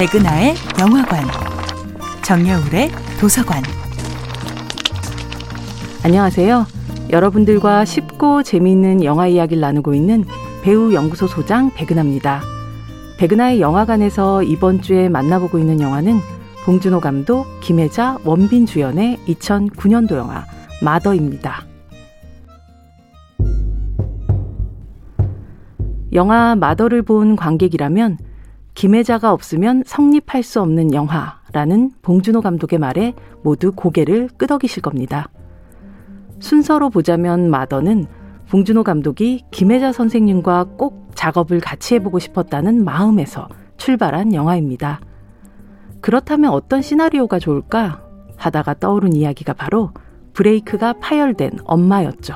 백은하의 영화관, 정여울의 도서관. 안녕하세요. 여러분들과 쉽고 재미있는 영화 이야기를 나누고 있는 배우 연구소 소장 백은하입니다. 백은하의 영화관에서 이번 주에 만나보고 있는 영화는 봉준호 감독, 김혜자, 원빈 주연의 2009년도 영화 마더입니다. 영화 마더를 본 관객이라면 김혜자가 없으면 성립할 수 없는 영화라는 봉준호 감독의 말에 모두 고개를 끄덕이실 겁니다. 순서로 보자면 마더는 봉준호 감독이 김혜자 선생님과 꼭 작업을 같이 해보고 싶었다는 마음에서 출발한 영화입니다. 그렇다면 어떤 시나리오가 좋을까 하다가 떠오른 이야기가 바로 브레이크가 파열된 엄마였죠.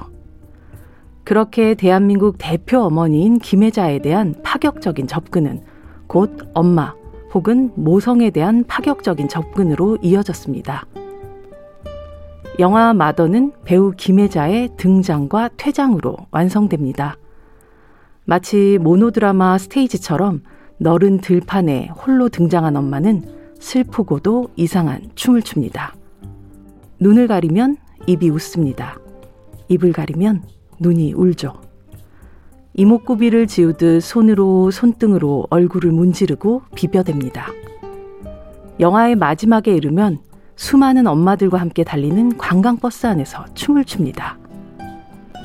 그렇게 대한민국 대표 어머니인 김혜자에 대한 파격적인 접근은 곧 엄마 혹은 모성에 대한 파격적인 접근으로 이어졌습니다. 영화 마더는 배우 김혜자의 등장과 퇴장으로 완성됩니다. 마치 모노드라마 스테이지처럼 너른 들판에 홀로 등장한 엄마는 슬프고도 이상한 춤을 춥니다. 눈을 가리면 입이 웃습니다. 입을 가리면 눈이 울죠. 이목구비를 지우듯 손으로 손등으로 얼굴을 문지르고 비벼댑니다. 영화의 마지막에 이르면 수많은 엄마들과 함께 달리는 관광버스 안에서 춤을 춥니다.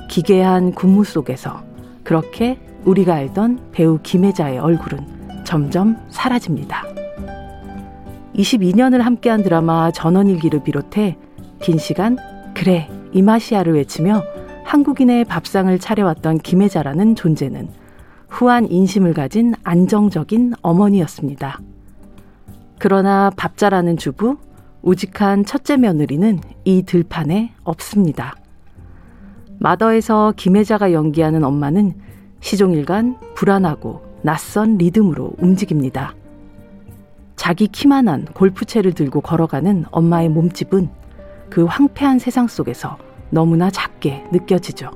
기괴한 군무 속에서 그렇게 우리가 알던 배우 김혜자의 얼굴은 점점 사라집니다. 22년을 함께한 드라마 전원일기를 비롯해 긴 시간 그래 이 맛이야를 외치며 한국인의 밥상을 차려왔던 김혜자라는 존재는 후한 인심을 가진 안정적인 어머니였습니다. 그러나 밥 잘하는 주부, 우직한 첫째 며느리는 이 들판에 없습니다. 마더에서 김혜자가 연기하는 엄마는 시종일관 불안하고 낯선 리듬으로 움직입니다. 자기 키만한 골프채를 들고 걸어가는 엄마의 몸집은 그 황폐한 세상 속에서 너무나 작게 느껴지죠.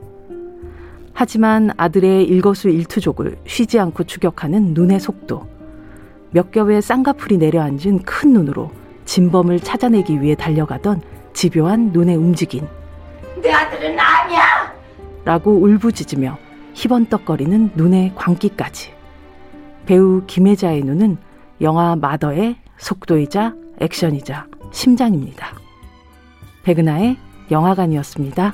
하지만 아들의 일거수일투족을 쉬지 않고 추격하는 눈의 속도, 몇 겹의 쌍꺼풀이 내려앉은 큰 눈으로 진범을 찾아내기 위해 달려가던 집요한 눈의 움직임. 내 아들은 아니야! 라고 울부짖으며 희번떡거리는 눈의 광기까지. 배우 김혜자의 눈은 영화 마더의 속도이자 액션이자 심장입니다. 백은하의 영화관이었습니다.